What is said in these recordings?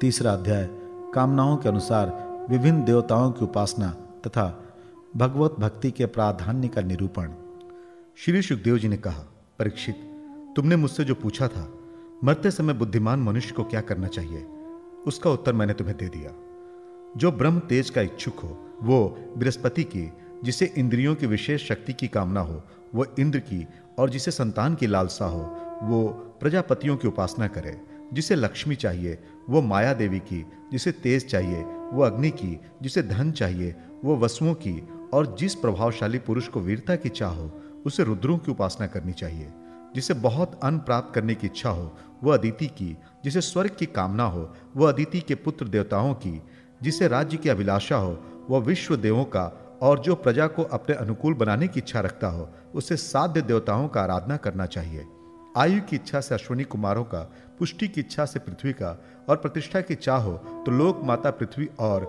तीसरा अध्याय, कामनाओं के अनुसार विभिन्न देवताओं की उपासना तथा भगवत भक्ति के प्राधान्य का निरूपण। श्री सुखदेव जी ने कहा, परीक्षित, तुमने मुझसे जो पूछा था, मरते समय बुद्धिमान मनुष्य को क्या करना चाहिए? उसका उत्तर मैंने तुम्हें दे दिया। जो ब्रह्म तेज का इच्छुक हो, वो बृहस्पति की, जिसे इंद्रियों की विशेष शक्ति की कामना हो, वो इंद्र की और जिसे संतान की लालसा हो, वो प्रजापतियों की उपासना करे। जिसे लक्ष्मी चाहिए, वो माया देवी की, जिसे तेज चाहिए, वो अग्नि की, जिसे धन चाहिए, वो वसुओं की, और जिस प्रभावशाली पुरुष को वीरता की चाह हो, उसे रुद्रों की उपासना करनी चाहिए। जिसे बहुत अन्न प्राप्त करने की इच्छा हो वह अदिति की, जिसे स्वर्ग की कामना हो वह अदिति के पुत्र देवताओं की, जिसे राज्य की अभिलाषा हो वह विश्व देवों का, और जो प्रजा को अपने अनुकूल बनाने की इच्छा रखता हो, उसे साध्य देवताओं का आराधना करना चाहिए। आयु की इच्छा से अश्विनी कुमारों का, पुष्टि की इच्छा से पृथ्वी का और प्रतिष्ठा की चाह हो तो लोक माता पृथ्वी और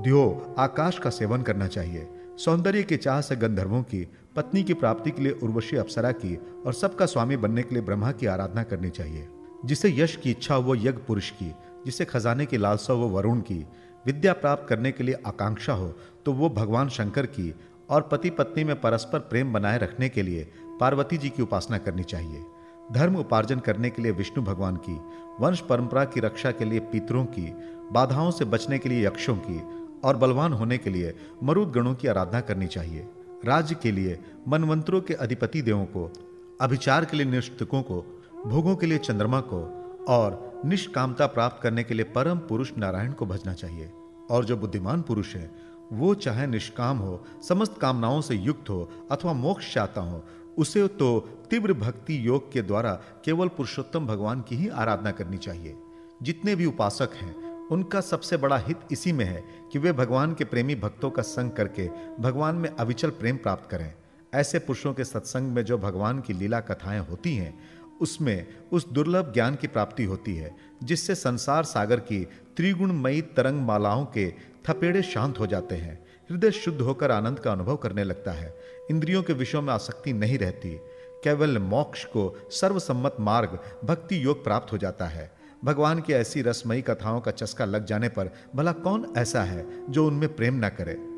द्यो आकाश का सेवन करना चाहिए। सौंदर्य की चाह से गंधर्वों की, पत्नी की प्राप्ति के लिए उर्वशी अप्सरा की और सबका स्वामी बनने के लिए ब्रह्मा की आराधना करनी चाहिए। जिसे यश की इच्छा हो वो यज्ञ पुरुष की, जिसे खजाने की लालसा वो वरुण की, विद्या प्राप्त करने के लिए आकांक्षा हो तो वो भगवान शंकर की और पति पत्नी में परस्पर प्रेम बनाए रखने के लिए पार्वती जी की उपासना करनी चाहिए। धर्म उपार्जन करने के लिए विष्णु भगवान की, वंश परंपरा की रक्षा के लिए पितरों की, बाधाओं से बचने के लिए यक्षों की और बलवान होने के लिए मरुद गणों की आराधना करनी चाहिए। राज्य के लिए मनवंतरों के अधिपति देवों को, अभिचार के लिए निष्ठकों को, भोगों के लिए चंद्रमा को और निष्कामता प्राप्त करने के लिए परम पुरुष नारायण को भजना चाहिए। और जो बुद्धिमान पुरुष है, वो चाहे निष्काम हो, समस्त कामनाओं से युक्त हो अथवा मोक्ष चाहता हो उसे तो तीव्र भक्ति योग के द्वारा केवल पुरुषोत्तम भगवान की ही आराधना करनी चाहिए। जितने भी उपासक हैं, उनका सबसे बड़ा हित इसी में है कि वे भगवान के प्रेमी भक्तों का संग करके भगवान में अविचल प्रेम प्राप्त करें। ऐसे पुरुषों के सत्संग में जो भगवान की लीला कथाएँ होती हैं, उसमें उस दुर्लभ ज्ञान की प्राप्ति होती है, जिससे संसार सागर की त्रिगुणमयी तरंग मालाओं के थपेड़े शांत हो जाते हैं। हृदय शुद्ध होकर आनंद का अनुभव करने लगता है। इंद्रियों के विषयों में आसक्ति नहीं रहती। केवल मोक्ष को सर्वसम्मत मार्ग, भक्ति योग प्राप्त हो जाता है। भगवान की ऐसी रसमयी कथाओं का चस्का लग जाने पर भला कौन ऐसा है जो उनमें प्रेम न करे?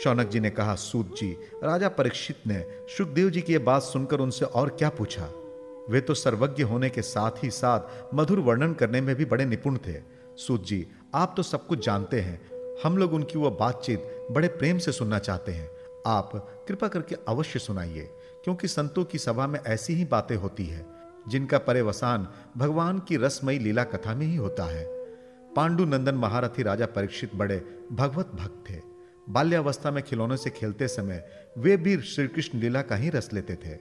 शौनक जी ने कहा, सूत जी, राजा परीक्षित ने सुखदेव जी की यह बात सुनकर उनसे और क्या पूछा? वे तो सर्वज्ञ होने के साथ ही साथ मधुर वर्णन करने में भी बड़े निपुण थे। सूत जी, आप तो सब कुछ जानते हैं। हम लोग उनकी वह बातचीत बड़े प्रेम से सुनना चाहते हैं। आप कृपा करके अवश्य सुनाइए, क्योंकि संतों की सभा में ऐसी ही बातें होती है, जिनका परेवसान भगवान की रसमयी लीला कथा में ही होता है। पांडु नंदन महारथी राजा परीक्षित बड़े भगवत भक्त थे। बाल्यावस्था में खिलौनों से खेलते समय वे भी श्री कृष्ण लीला का ही रस लेते थे।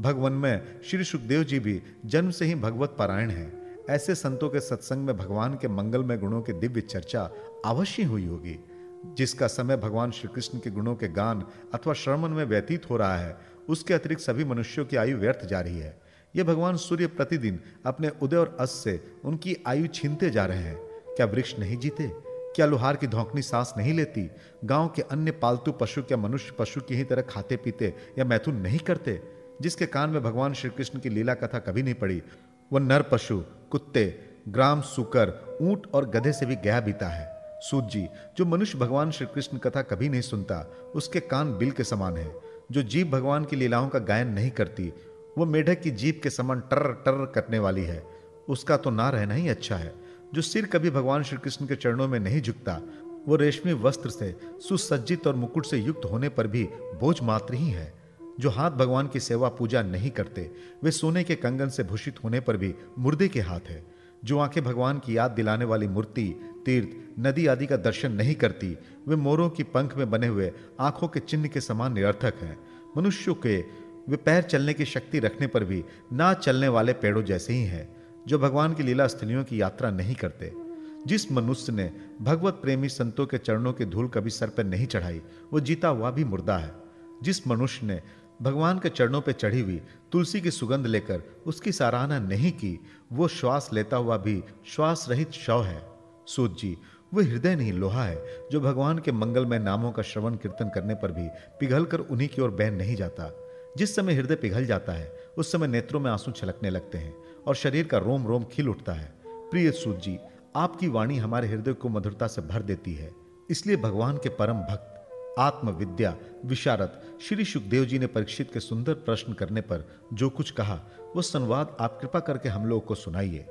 भगवान में श्री सुखदेव जी भी जन्म से ही भगवत पारायण है। ऐसे संतों के सत्संग में भगवान के मंगलमय गुणों की दिव्य चर्चा अवश्य हुई होगी। जिसका समय भगवान श्री कृष्ण के गुणों के गान अथवा श्रवण में व्यतीत हो रहा है, उसके अतिरिक्त सभी मनुष्यों की आयु व्यर्थ जा रही है। यह भगवान सूर्य प्रतिदिन अपने उदय और अस्त से उनकी आयु छीनते जा रहे हैं। क्या वृक्ष नहीं जीते? क्या लोहार की धोखनी सांस नहीं लेती? गाँव के अन्य पालतू पशु क्या मनुष्य पशु की ही तरह खाते पीते या मैथुन नहीं करते? जिसके कान में भगवान श्री कृष्ण की लीला कथा कभी नहीं पड़ी, वह नर पशु, कुत्ते, ग्राम सुकर, ऊँट और गधे से भी गया बीता है। सूत जी, जो मनुष्य भगवान श्री कृष्ण कथा कभी नहीं सुनता, उसके कान बिल के समान है। जो जीव भगवान की लीलाओं का गायन नहीं करती, वो मेढक की जीप के समान टर टर करने वाली है। उसका तो ना रहना ही अच्छा है। जो सिर कभी भगवान श्री कृष्ण के चरणों में नहीं झुकता, वो रेशमी वस्त्र से, सुसज्जित और मुकुट से युक्त होने पर भी बोझ मात्र ही है। जो हाथ भगवान की सेवा पूजा नहीं करते, वे सोने के कंगन से भूषित होने पर भी मुर्दे के हाथ है। जो आँखें भगवान की याद दिलाने वाली मूर्ति तीर्थ, नदी आदि का दर्शन नहीं करती। वे मोरों की पंख में बने हुए, आँखों के चिन्ह के समान निरर्थक हैं। मनुष्यों के, वे पैर चलने की शक्ति रखने पर भी, ना चलने वाले पेड़ों जैसे ही हैं, जो भगवान की लीला स्थलियों की यात्रा नहीं करते। जिस मनुष्य ने भगवत प्रेमी संतों के चरणों की धूल कभी सर पर नहीं चढ़ाई, वो जीता हुआ भी मुर्दा है। जिस मनुष्य ने भगवान के चरणों पर चढ़ी हुई तुलसी की सुगंध लेकर उसकी सराहना नहीं की, वो श्वास लेता हुआ भी श्वास रहित शव है। सूत जी वह हृदय नहीं लोहा है, जो भगवान के मंगलमय नामों का श्रवण कीर्तन करने पर भी पिघल कर उन्हीं की ओर बहन नहीं जाता। जिस समय हृदय पिघल जाता है, उस समय नेत्रों में आँसू छलकने लगते हैं और शरीर का रोम रोम खिल उठता है। प्रिय सूत जी, आपकी वाणी हमारे हृदय को मधुरता से भर देती है। इसलिए भगवान के परम भक्त, आत्मविद्या, विशारद, श्री सुखदेव जी ने परीक्षित के सुंदर प्रश्न करने पर जो कुछ कहा, वो संवाद आप कृपा करके हम लोगों को सुनाइए।